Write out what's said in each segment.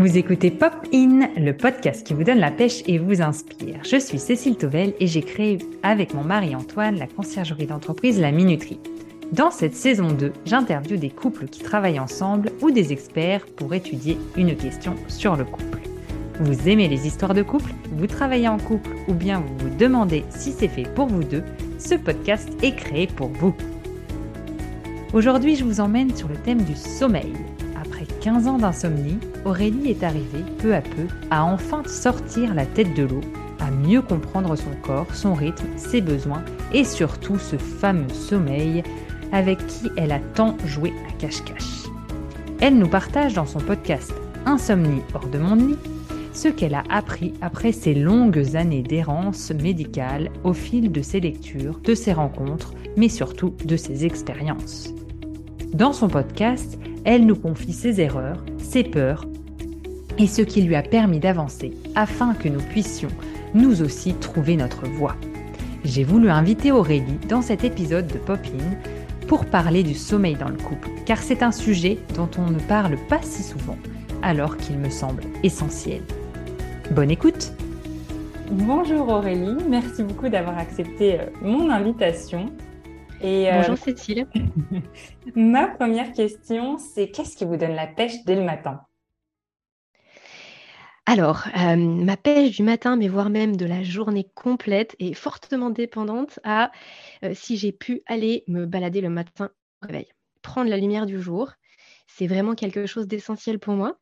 Vous écoutez Pop In, le podcast qui vous donne la pêche et vous inspire. Je suis Cécile Tovel et j'ai créé avec mon mari Antoine la conciergerie d'entreprise La Minuterie. Dans cette saison 2, j'interviewe des couples qui travaillent ensemble ou des experts pour étudier une question sur le couple. Vous aimez les histoires de couple? Vous travaillez en couple ou bien vous vous demandez si c'est fait pour vous deux? Ce podcast est créé pour vous. Aujourd'hui, je vous emmène sur le thème du sommeil. Après 15 ans d'insomnie, Aurélie est arrivée peu à peu à enfin sortir la tête de l'eau, à mieux comprendre son corps, son rythme, ses besoins et surtout ce fameux sommeil avec qui elle a tant joué à cache-cache. Elle nous partage dans son podcast Insomnie hors de mon lit ce qu'elle a appris après ses longues années d'errance médicale au fil de ses lectures, de ses rencontres, mais surtout de ses expériences. Dans son podcast, elle nous confie ses erreurs, ses peurs et ce qui lui a permis d'avancer afin que nous puissions nous aussi trouver notre voie. J'ai voulu inviter Aurélie dans cet épisode de Pop-In pour parler du sommeil dans le couple, car c'est un sujet dont on ne parle pas si souvent, alors qu'il me semble essentiel. Bonne écoute Bonjour Aurélie, merci beaucoup d'avoir accepté euh, mon invitation. Et euh, Bonjour Cécile. ma première question, c'est qu'est-ce qui vous donne la pêche dès le matin? Alors, euh, ma pêche du matin, mais voire même de la journée complète, est fortement dépendante à si j'ai pu aller me balader le matin au réveil. Prendre la lumière du jour, c'est vraiment quelque chose d'essentiel pour moi.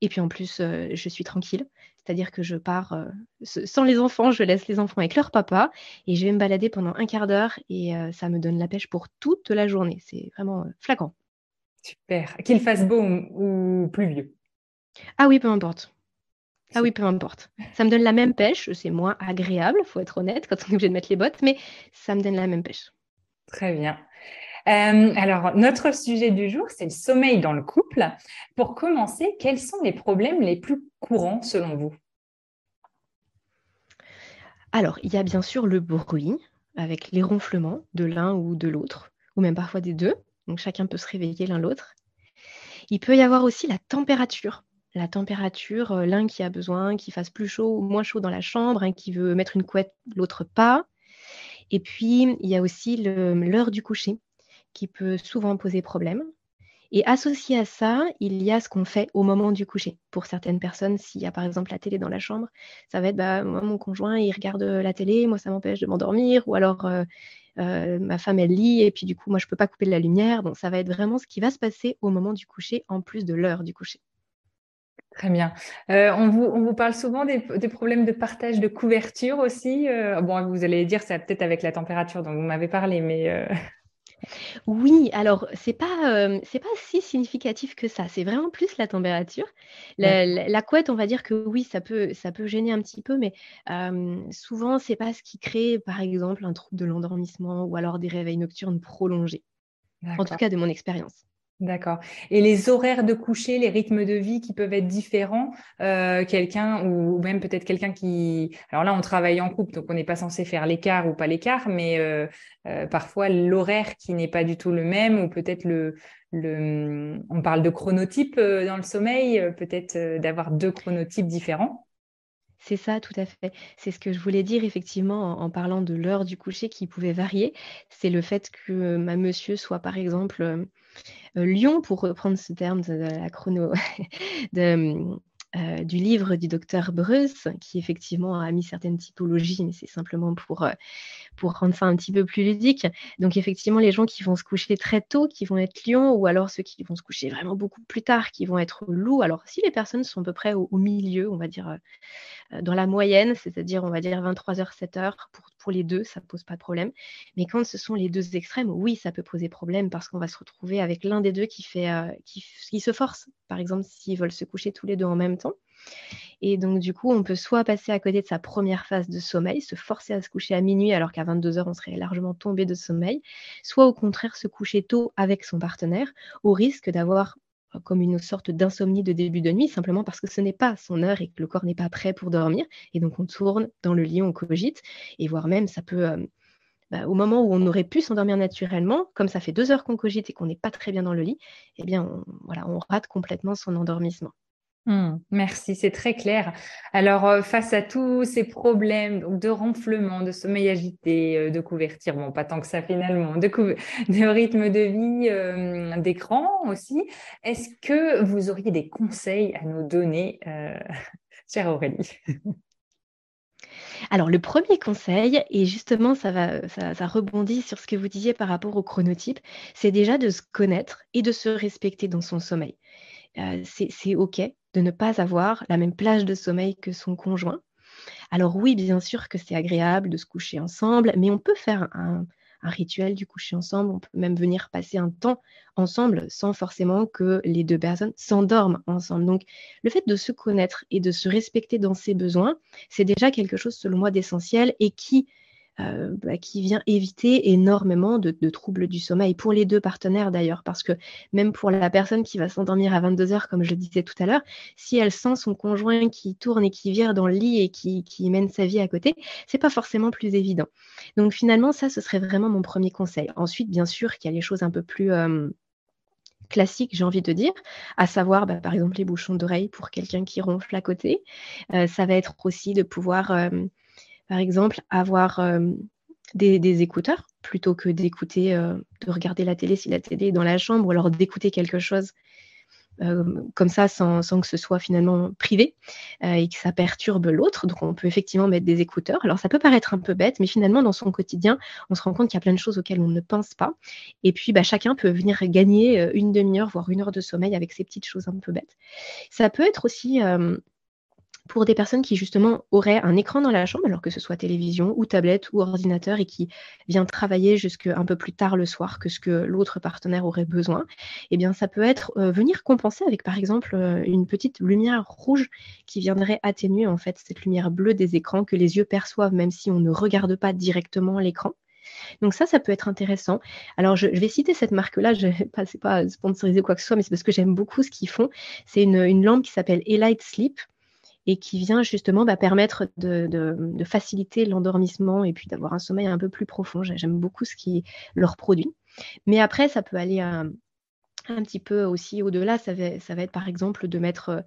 Et puis en plus, je suis tranquille. C'est-à-dire que je pars euh, sans les enfants, je laisse les enfants avec leur papa et je vais me balader pendant un quart d'heure et euh, ça me donne la pêche pour toute la journée. C'est vraiment euh, flagrant. Super. Qu'il fasse beau ou pluvieux. Ah oui, peu importe. Ah oui, peu importe. Ça me donne la même pêche. C'est moins agréable, faut être honnête, quand on est obligé de mettre les bottes, mais ça me donne la même pêche. Très bien. Euh, alors, notre sujet du jour, c'est le sommeil dans le couple. Pour commencer, quels sont les problèmes les plus courants selon vous? Alors, il y a bien sûr le bruit avec les ronflements de l'un ou de l'autre, ou même parfois des deux. Donc, chacun peut se réveiller l'un l'autre. Il peut y avoir aussi la température. La température, euh, l'un qui a besoin qu'il fasse plus chaud ou moins chaud dans la chambre, qui veut mettre une couette, l'autre pas. Et puis, il y a aussi l'heure du coucher qui peut souvent poser problème. Et associé à ça, il y a ce qu'on fait au moment du coucher. Pour certaines personnes, s'il y a par exemple la télé dans la chambre, ça va être bah, moi, mon conjoint, il regarde la télé, moi, ça m'empêche de m'endormir, ou alors euh, euh, ma femme, elle lit, et puis du coup, moi, je ne peux pas couper de la lumière. Donc, ça va être vraiment ce qui va se passer au moment du coucher, en plus de l'heure du coucher. Très bien. Euh, on, vous, on, vous, parle souvent des, problèmes de partage de couverture aussi. bon, vous allez dire, c'est peut-être avec la température dont vous m'avez parlé, mais oui, alors c'est pas, c'est pas si significatif que ça. C'est vraiment plus la température. La, couette, on va dire que oui, ça peut, ça peut gêner un petit peu, mais souvent c'est pas ce qui crée, par exemple, un trouble de l'endormissement ou alors des réveils nocturnes prolongés. En tout cas, de mon expérience. D'accord. Et les horaires de coucher, les rythmes de vie qui peuvent être différents, euh, quelqu'un ou même peut-être quelqu'un qui... Alors là, on travaille en couple, donc on n'est pas censé faire l'écart ou pas l'écart, mais euh, euh, parfois l'horaire qui n'est pas du tout le même, ou peut-être le, le... On parle de chronotype dans le sommeil, peut-être d'avoir deux chronotypes différents. C'est ça, tout à fait. C'est ce que je voulais dire effectivement en, parlant de l'heure du coucher qui pouvait varier. C'est le fait que ma monsieur soit par exemple euh, Lyon, pour reprendre ce terme de, la chrono, euh, du livre du docteur Bruce, qui effectivement a mis certaines typologies, mais c'est simplement pour, euh, pour rendre ça un petit peu plus ludique. Donc effectivement, les gens qui vont se coucher très tôt, qui vont être lions, ou alors ceux qui vont se coucher vraiment beaucoup plus tard, qui vont être loups. Alors si les personnes sont à peu près au, milieu, on va dire euh, dans la moyenne, c'est-à-dire on va dire 23h, 7h pour, pour les deux, ça ne pose pas de problème. Mais quand ce sont les deux extrêmes, oui, ça peut poser problème parce qu'on va se retrouver avec l'un des deux qui, fait, qui, qui se force. Par exemple, s'ils veulent se coucher tous les deux en même temps. Et donc, du coup, on peut soit passer à côté de sa première phase de sommeil, se forcer à se coucher à minuit alors qu'à 22 heures, on serait largement tombé de sommeil, soit au contraire se coucher tôt avec son partenaire, au risque d'avoir euh, comme une sorte d'insomnie de début de nuit, simplement parce que ce n'est pas son heure et que le corps n'est pas prêt pour dormir. Et donc, on tourne dans le lit, on cogite, et voire même, ça peut... Euh, bah, au moment où on aurait pu s'endormir naturellement, comme ça fait deux heures qu'on cogite et qu'on n'est pas très bien dans le lit, eh bien, voilà, on rate complètement son endormissement. Mmh, merci, c'est très clair. Alors, euh, face à tous ces problèmes de renflement, de sommeil agité, euh, de couverture, bon, pas tant que ça finalement, de, de rythme de vie, euh, d'écran aussi, est-ce que vous auriez des conseils à nous donner, chère Aurélie? Alors, le premier conseil, et justement, ça, va, ça, rebondit sur ce que vous disiez par rapport au chronotype, c'est déjà de se connaître et de se respecter dans son sommeil. C'est OK de ne pas avoir la même plage de sommeil que son conjoint. Alors oui, bien sûr que c'est agréable de se coucher ensemble, mais on peut faire un, rituel du coucher ensemble, on peut même venir passer un temps ensemble sans forcément que les deux personnes s'endorment ensemble. Donc le fait de se connaître et de se respecter dans ses besoins, c'est déjà quelque chose selon moi d'essentiel et qui euh, bah, qui vient éviter énormément de, troubles du sommeil pour les deux partenaires d'ailleurs, parce que même pour la personne qui va s'endormir à 22 heures, comme je le disais tout à l'heure, si elle sent son conjoint qui tourne et qui vire dans le lit et qui, mène sa vie à côté, c'est pas forcément plus évident. Donc finalement, ça, ce serait vraiment mon premier conseil. Ensuite, bien sûr, qu'il y a les choses un peu plus euh, classiques, j'ai envie de dire, à savoir bah, par exemple les bouchons d'oreilles pour quelqu'un qui ronfle à côté. Euh, ça va être aussi de pouvoir par exemple, avoir euh, des, écouteurs plutôt que d'écouter, euh, de regarder la télé si la télé est dans la chambre, ou alors d'écouter quelque chose euh, comme ça sans, que ce soit finalement privé et que ça perturbe l'autre. Donc on peut effectivement mettre des écouteurs. Alors ça peut paraître un peu bête, mais finalement dans son quotidien, on se rend compte qu'il y a plein de choses auxquelles on ne pense pas. Et puis bah, chacun peut venir gagner une demi-heure, voire une heure de sommeil avec ces petites choses un peu bêtes. Ça peut être aussi pour des personnes qui justement auraient un écran dans la chambre, alors que ce soit télévision ou tablette ou ordinateur, et qui vient travailler jusqu'à un peu plus tard le soir que ce que l'autre partenaire aurait besoin, eh bien ça peut être euh, venir compenser avec par exemple euh, une petite lumière rouge qui viendrait atténuer en fait cette lumière bleue des écrans que les yeux perçoivent même si on ne regarde pas directement l'écran. Donc ça, ça peut être intéressant. Alors, je, vais citer cette marque-là, je ne pas, pas sponsorisé quoi que ce soit, mais c'est parce que j'aime beaucoup ce qu'ils font. C'est une, une lampe qui s'appelle Elite Sleep et qui vient justement bah, permettre de, faciliter l'endormissement et puis d'avoir un sommeil un peu plus profond. J'aime beaucoup ce qui leur produit. Mais après, ça peut aller un, petit peu aussi au-delà. Ça va, être par exemple de mettre euh,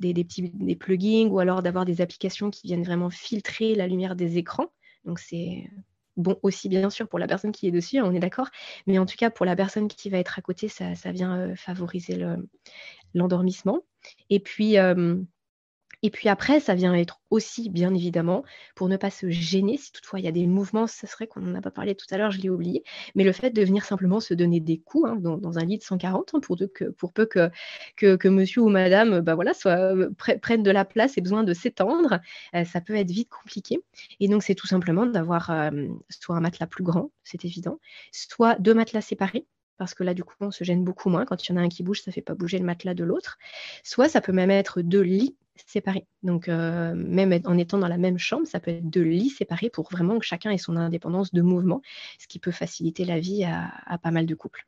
des, petits des plugins ou alors d'avoir des applications qui viennent vraiment filtrer la lumière des écrans. Donc c'est bon aussi bien sûr pour la personne qui est dessus, on est d'accord, mais en tout cas pour la personne qui va être à côté, ça, vient euh, favoriser l'endormissement. et puis, euh, et puis après, ça vient être aussi, bien évidemment, pour ne pas se gêner, si toutefois il y a des mouvements, ce serait qu'on n'en a pas parlé tout à l'heure, je l'ai oublié, mais le fait de venir simplement se donner des coups hein, dans, un lit de 140, hein, pour, peu que, monsieur ou madame bah euh, prennent de la place et besoin de s'étendre, euh, ça peut être vite compliqué. Et donc, c'est tout simplement d'avoir euh, soit un matelas plus grand, c'est évident, soit deux matelas séparés parce que là, du coup, on se gêne beaucoup moins. Quand il y en a un qui bouge, ça ne fait pas bouger le matelas de l'autre. Soit ça peut même être deux lits séparés. Donc, euh, même en étant dans la même chambre, ça peut être deux lits séparés pour vraiment que chacun ait son indépendance de mouvement, ce qui peut faciliter la vie à, pas mal de couples.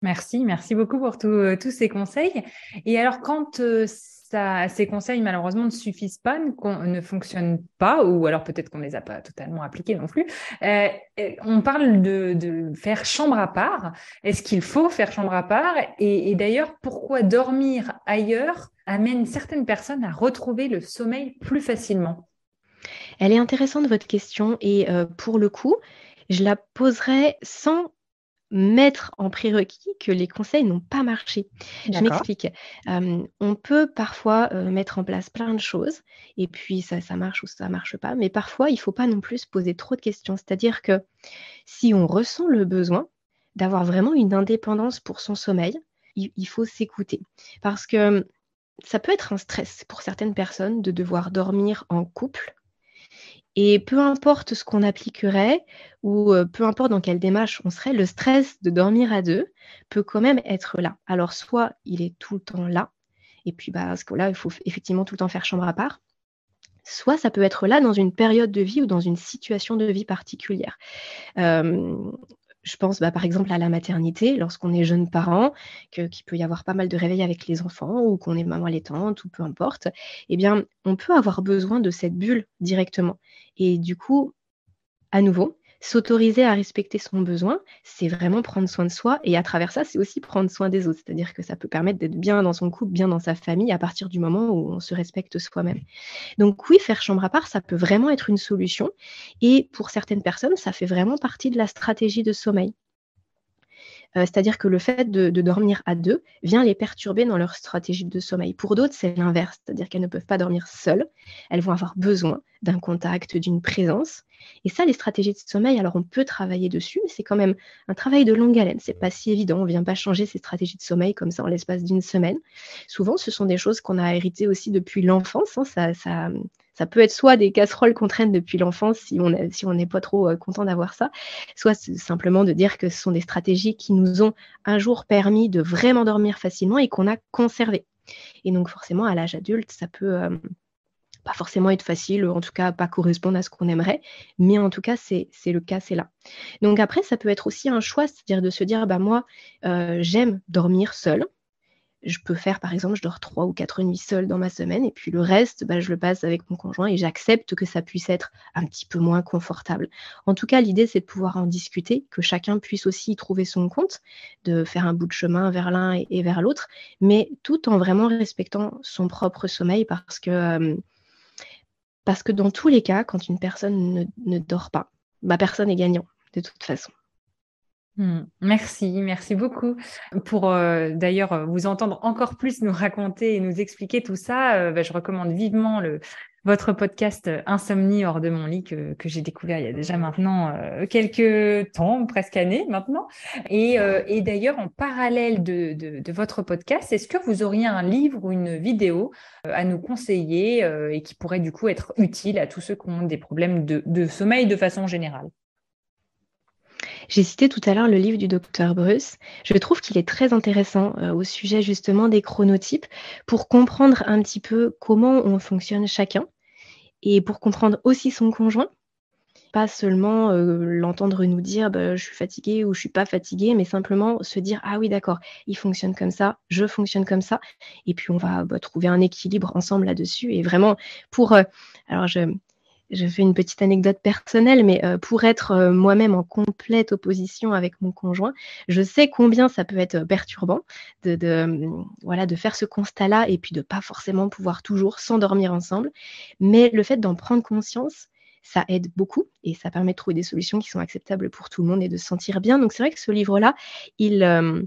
Merci, merci beaucoup pour euh, tous ces conseils. Et alors, quand euh, ces conseils malheureusement ne suffisent pas, ne, fonctionnent pas, ou alors peut-être qu'on ne les a pas totalement appliqués non plus. On parle de, faire chambre à part. Est-ce qu'il faut faire chambre à part? Et, d'ailleurs, pourquoi dormir ailleurs amène certaines personnes à retrouver le sommeil plus facilement Elle est intéressante votre question et euh, pour le coup, je la poserai sans mettre en prérequis que les conseils n'ont pas marché. Je m'explique. on peut parfois mettre en place plein de choses et puis ça, ça marche ou ça marche pas, mais parfois il ne faut pas non plus se poser trop de questions. C'est-à-dire que si on ressent le besoin d'avoir vraiment une indépendance pour son sommeil, il faut s'écouter. Parce que ça peut être un stress pour certaines personnes de devoir dormir en couple et peu importe ce qu'on appliquerait ou euh, peu importe dans quelle démarche on serait, le stress de dormir à deux peut quand même être là. Alors soit il est tout le temps là, et puis bah, parce que là, il faut effectivement tout le temps faire chambre à part. Soit ça peut être là dans une période de vie ou dans une situation de vie particulière. Je pense bah, par exemple à la maternité, lorsqu'on est jeune parent, qu'il peut y avoir pas mal de réveils avec les enfants ou qu'on est maman allaitante ou peu importe, eh bien, on peut avoir besoin de cette bulle directement. Et du coup, à nouveau, s'autoriser à respecter son besoin, c'est vraiment prendre soin de soi. Et à travers ça, c'est aussi prendre soin des autres. C'est-à-dire que ça peut permettre d'être bien dans son couple, bien dans sa famille, à partir du moment où on se respecte soi-même. Donc oui, faire chambre à part, ça peut vraiment être une solution. Et pour certaines personnes, ça fait vraiment partie de la stratégie de sommeil. Euh, c'est-à-dire que le fait de, dormir à deux vient les perturber dans leur stratégie de sommeil. Pour d'autres, c'est l'inverse, c'est-à-dire qu'elles ne peuvent pas dormir seules, elles vont avoir besoin d'un contact, d'une présence. Et ça, les stratégies de sommeil, alors on peut travailler dessus, mais c'est quand même un travail de longue haleine. C'est pas si évident. On vient pas changer ces stratégies de sommeil comme ça en l'espace d'une semaine. Souvent, ce sont des choses qu'on a héritées aussi depuis l'enfance. Hein. Ça, ça, ça peut être soit des casseroles qu'on traîne depuis l'enfance si on n'est pas trop euh, content d'avoir ça, soit simplement de dire que ce sont des stratégies qui nous ont un jour permis de vraiment dormir facilement et qu'on a conservé. Et donc forcément, à l'âge adulte, ça peut euh, pas forcément être facile, en tout cas pas correspondre à ce qu'on aimerait, mais en tout cas, c'est le cas, c'est là. Donc après, ça peut être aussi un choix, c'est-à-dire de se dire, bah moi, euh, j'aime dormir seul, je peux faire, par exemple, je dors trois ou quatre nuits seule dans ma semaine, et puis le reste, bah, je le passe avec mon conjoint, et j'accepte que ça puisse être un petit peu moins confortable. En tout cas, l'idée, c'est de pouvoir en discuter, que chacun puisse aussi y trouver son compte, de faire un bout de chemin vers l'un et, vers l'autre, mais tout en vraiment respectant son propre sommeil, parce que, euh, parce que dans tous les cas, quand une personne ne, ne dort pas, bah, personne n'est gagnant, de toute façon. Mmh. Merci, merci beaucoup. Pour euh, d'ailleurs euh, vous entendre encore plus nous raconter et nous expliquer tout ça, euh, bah, je recommande vivement le, votre podcast Insomnie hors de mon lit que, que j'ai découvert il y a déjà maintenant quelques temps, presque années maintenant. Et, et d'ailleurs, en parallèle de, de, de votre podcast, est-ce que vous auriez un livre ou une vidéo à nous conseiller et qui pourrait du coup être utile à tous ceux qui ont des problèmes de, de sommeil de façon générale? J'ai cité tout à l'heure le livre du docteur Bruce. Je trouve qu'il est très intéressant euh, au sujet justement des chronotypes pour comprendre un petit peu comment on fonctionne chacun et pour comprendre aussi son conjoint. Pas seulement euh, l'entendre nous dire bah, je suis fatiguée ou je suis pas fatiguée, mais simplement se dire ah oui d'accord, il fonctionne comme ça, je fonctionne comme ça, et puis on va bah, trouver un équilibre ensemble là-dessus. Et vraiment pour euh, alors je je fais une petite anecdote personnelle, mais euh, pour être euh, moi-même en complète opposition avec mon conjoint, je sais combien ça peut être perturbant de, de voilà, de faire ce constat-là et puis de pas forcément pouvoir toujours s'endormir ensemble. Mais le fait d'en prendre conscience, ça aide beaucoup et ça permet de trouver des solutions qui sont acceptables pour tout le monde et de se sentir bien. Donc c'est vrai que ce livre-là, il, euh,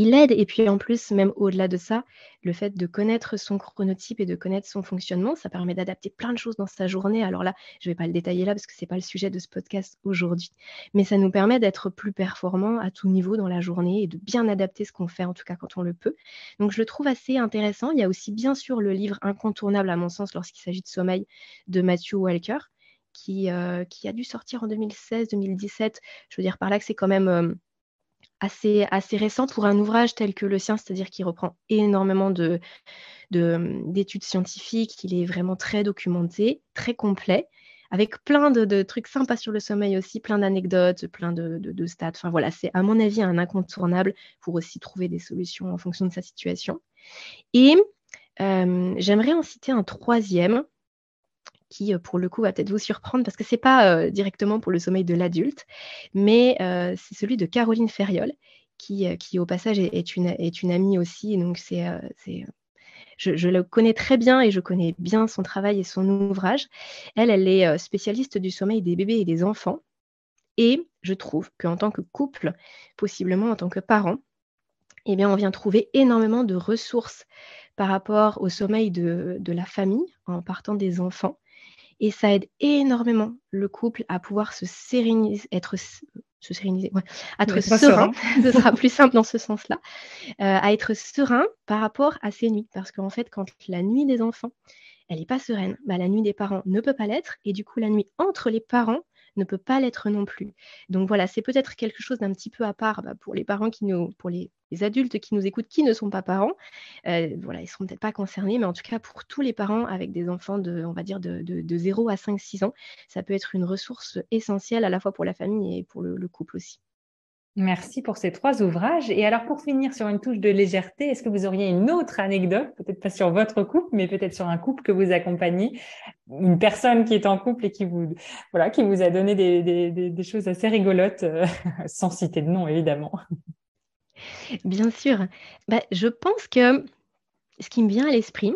il aide. Et puis en plus, même au-delà de ça, le fait de connaître son chronotype et de connaître son fonctionnement, ça permet d'adapter plein de choses dans sa journée. Alors là, je ne vais pas le détailler là parce que ce n'est pas le sujet de ce podcast aujourd'hui. Mais ça nous permet d'être plus performants à tout niveau dans la journée et de bien adapter ce qu'on fait, en tout cas quand on le peut. Donc je le trouve assez intéressant. Il y a aussi bien sûr le livre incontournable à mon sens lorsqu'il s'agit de sommeil de Matthew Walker. Qui, euh, a dû sortir en 2016-2017. Je veux dire par là que c'est quand même euh, assez, assez récent pour un ouvrage tel que le sien, c'est-à-dire qu'il reprend énormément de, d'études scientifiques, il est vraiment très documenté, très complet, avec plein de, trucs sympas sur le sommeil aussi, plein d'anecdotes, plein de, de, stats. Enfin voilà, c'est à mon avis un incontournable pour aussi trouver des solutions en fonction de sa situation. Et euh, j'aimerais en citer un troisième qui, euh, pour le coup, va peut-être vous surprendre parce que ce n'est pas euh, directement pour le sommeil de l'adulte, mais euh, c'est celui de Caroline Ferriol, qui, qui au passage, est, une, est une amie aussi. Donc, c'est, je, je, le connais très bien et je connais bien son travail et son ouvrage. Elle, elle est spécialiste du sommeil des bébés et des enfants. Et je trouve qu'en tant que couple, possiblement en tant que parent, eh bien, on vient trouver énormément de ressources par rapport au sommeil de, de la famille en partant des enfants. Et ça aide énormément le couple à pouvoir se séréniser, être se séréniser, être serein, ce sera plus simple dans ce sens-là, euh, à être serein par rapport à ces nuits. Parce qu'en fait, quand la nuit des enfants, elle n'est pas sereine, bah, la nuit des parents ne peut pas l'être, et du coup, la nuit entre les parents ne peut pas l'être non plus. Donc voilà, c'est peut-être quelque chose d'un petit peu à part bah, pour les parents qui nous, pour les, adultes qui nous écoutent qui ne sont pas parents. Euh, voilà, ils seront peut-être pas concernés, mais en tout cas pour tous les parents avec des enfants de, on va dire de, de, 0 à 5-6 ans, ça peut être une ressource essentielle à la fois pour la famille et pour le couple aussi. Merci pour ces trois ouvrages. Et alors, pour finir sur une touche de légèreté, est-ce que vous auriez une autre anecdote, peut-être pas sur votre couple, mais peut-être sur un couple que vous accompagnez, une personne qui est en couple et qui vous, voilà, qui vous a donné des, choses assez rigolotes, euh, sans citer de nom, évidemment. Bien sûr. Bah, je pense que ce qui me vient à l'esprit,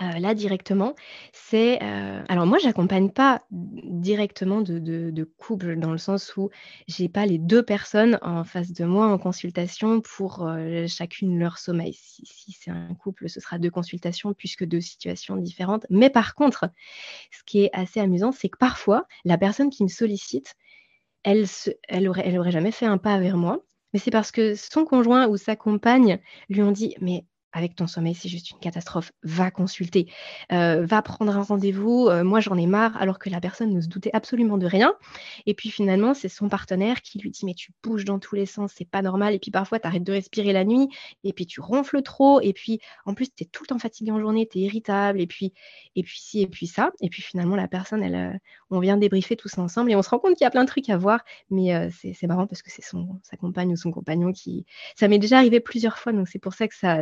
euh, là directement, c'est euh, alors moi j'accompagne pas directement de, couple dans le sens où j'ai pas les deux personnes en face de moi en consultation pour euh, chacune leur sommeil. Si, c'est un couple, ce sera deux consultations puisque deux situations différentes. Mais par contre, ce qui est assez amusant, c'est que parfois la personne qui me sollicite, elle, elle aurait jamais fait un pas vers moi. Mais c'est parce que son conjoint ou sa compagne lui ont dit mais avec ton sommeil, c'est juste une catastrophe. Va consulter, euh, va prendre un rendez-vous. Euh, moi, j'en ai marre, alors que la personne ne se doutait absolument de rien. Et puis finalement, c'est son partenaire qui lui dit Mais tu bouges dans tous les sens, c'est pas normal. Et puis parfois, tu arrêtes de respirer la nuit, et puis tu ronfles trop. Et puis en plus, tu es tout le temps fatigué en journée, tu es irritable, et puis, et puis ci, et puis ça. Et puis finalement, la personne, elle, euh, on vient débriefer tous ensemble, et on se rend compte qu'il y a plein de trucs à voir. Mais c'est marrant parce que c'est sa compagne ou son compagnon qui. Ça m'est déjà arrivé plusieurs fois, donc c'est pour ça que ça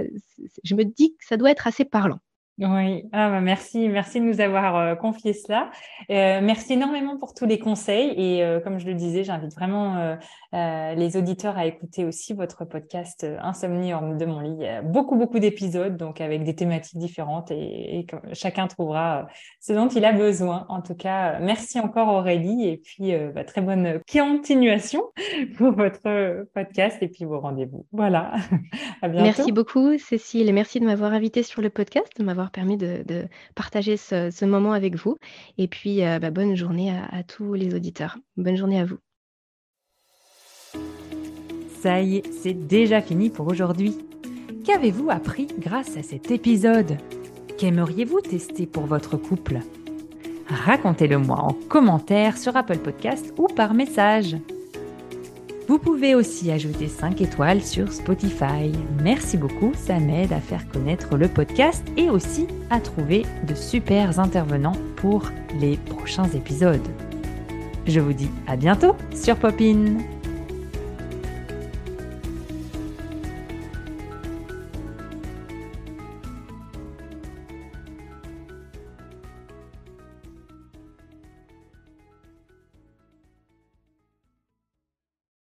je me dis que ça doit être assez parlant. Oui, ah bah merci, merci de nous avoir euh, confié cela. Euh, merci énormément pour tous les conseils et euh, comme je le disais, j'invite vraiment les auditeurs à écouter aussi votre podcast Insomnie hors de mon lit. Beaucoup beaucoup d'épisodes donc avec des thématiques différentes et, chacun trouvera ce dont il a besoin. En tout cas, merci encore Aurélie et puis bah, très bonne continuation pour votre podcast et puis vos rendez-vous. Voilà. à bientôt. Merci beaucoup Cécile et merci de m'avoir invité sur le podcast, de m'avoir permis de, partager ce, moment avec vous. Et puis, euh, bah, bonne journée à, tous les auditeurs. Bonne journée à vous. Ça y est, c'est déjà fini pour aujourd'hui. Qu'avez-vous appris grâce à cet épisode? Qu'aimeriez-vous tester pour votre couple? Racontez-le moi en commentaire sur Apple Podcast ou par message. Vous pouvez aussi ajouter 5 étoiles sur Spotify. Merci beaucoup, ça m'aide à faire connaître le podcast et aussi à trouver de super intervenants pour les prochains épisodes. Je vous dis à bientôt sur Popin.